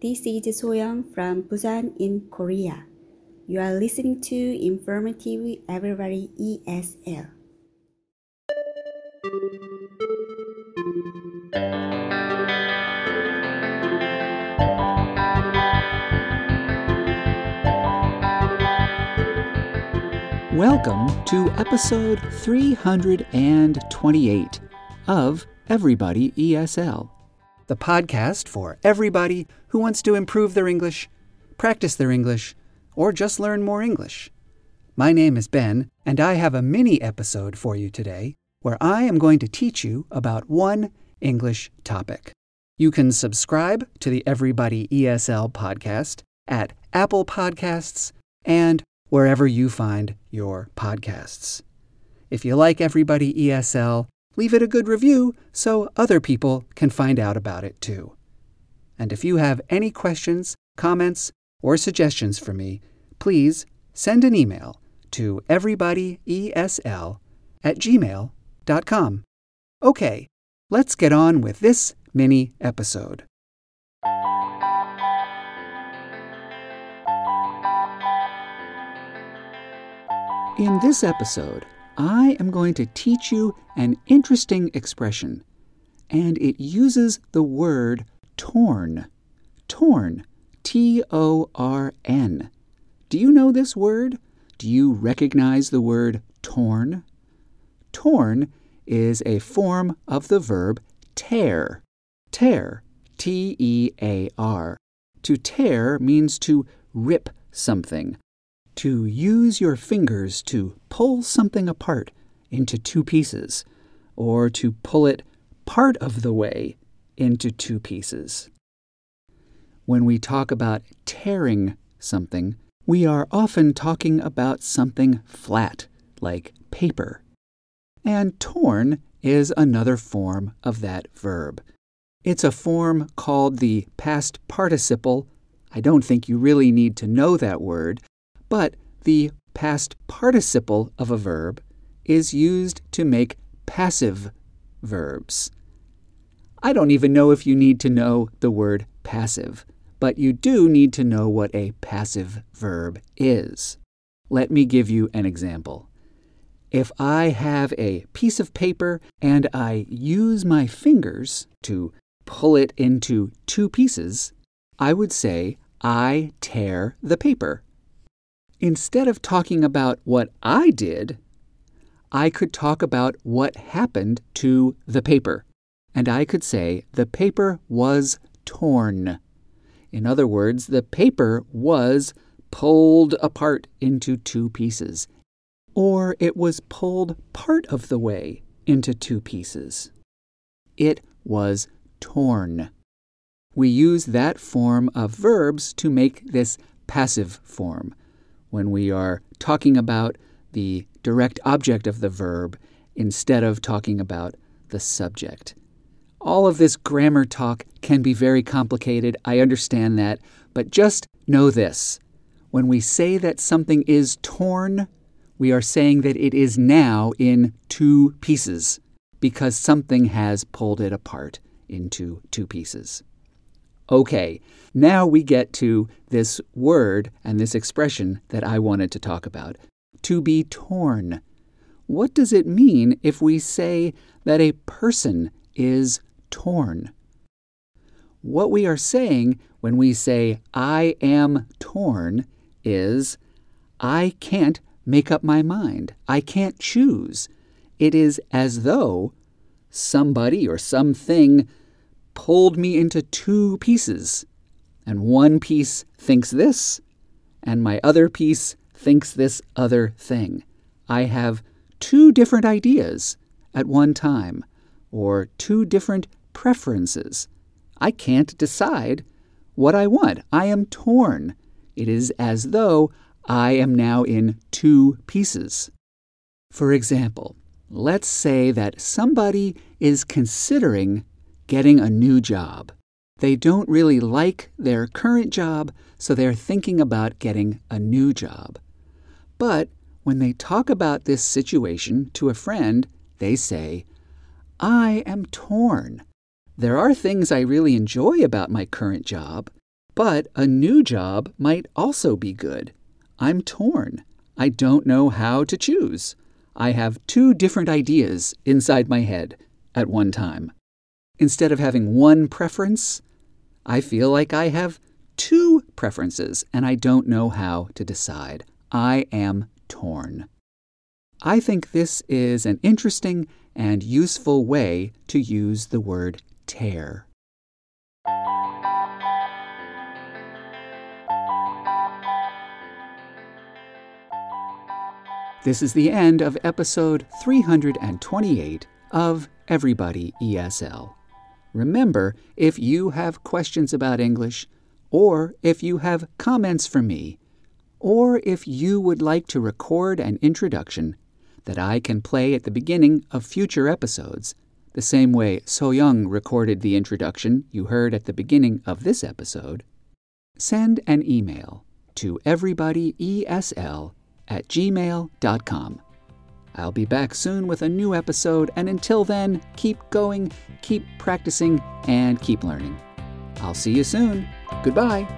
This is Soyoung from Busan in Korea. You are listening to Informative Everybody ESL. Welcome to episode 328 of Everybody ESL, the podcast for everybody who wants to improve their English, practice their English, or just learn more English. My name is Ben, and I have a mini episode for you today where I am going to teach you about one English topic. You can subscribe to the Everybody ESL podcast at Apple Podcasts and wherever you find your podcasts. If you like Everybody ESL, leave it a good review so other people can find out about it too. And if you have any questions, comments, or suggestions for me, please send an email to everybodyesl at gmail.com. Okay, let's get on with this mini episode. In this episode, I am going to teach you an interesting expression, and it uses the word torn. Torn. T O R N. Do you know this word? Do you recognize the word torn? Torn is a form of the verb tear. Tear. T E A R. To tear means to rip something to use your fingers to pull something apart into two pieces, or to pull it part of the way into two pieces. When we talk about tearing something, we are often talking about something flat, like paper. And torn is another form of that verb. It's a form called the past participle. I don't think you really need to know that word, but the past participle of a verb is used to make passive verbs. I don't even know if you need to know the word passive, but you do need to know what a passive verb is. Let me give you an example. If I have a piece of paper and I use my fingers to pull it into two pieces, I would say I tear the paper. Instead of talking about what I did, I could talk about what happened to the paper. And I could say the paper was torn. In other words, the paper was pulled apart into two pieces. Or it was pulled part of the way into two pieces. It was torn. We use that form of verbs to make this passive form when we are talking about the direct object of the verb instead of talking about the subject. All of this grammar talk can be very complicated. I understand that. But just know this when we say that something is torn, we are saying that it is now in two pieces because something has pulled it apart into two pieces. Okay, now we get to this word and this expression that I wanted to talk about to be torn. What does it mean if we say that a person is torn? What we are saying when we say, I am torn, is I can't make up my mind. I can't choose. It is as though somebody or something pulled me into two pieces. And one piece thinks this, and my other piece thinks this other thing. I have two different ideas at one time, or two different preferences. I can't decide what I want. I am torn. It is as though I am now in two pieces. For example, let's say that somebody is considering getting a new job. They don't really like their current job, so they're thinking about getting a new job. But when they talk about this situation to a friend, they say, I am torn. There are things I really enjoy about my current job, But a new job might also be good. I'm torn. I don't know how to choose. I have two different ideas inside my head at one time. Instead of having one preference, I feel like I have two preferences and I don't know how to decide. I am torn. I think this is an interesting and useful way to use the word tear. This is the end of episode 328 of Everybody ESL. Remember, if you have questions about English, or if you have comments for me, or if you would like to record an introduction that I can play at the beginning of future episodes, the same way So Young recorded the introduction you heard at the beginning of this episode, send an email to everybodyesl at gmail.com. I'll be back soon with a new episode, and until then, keep going, keep practicing, and keep learning. I'll see you soon. Goodbye.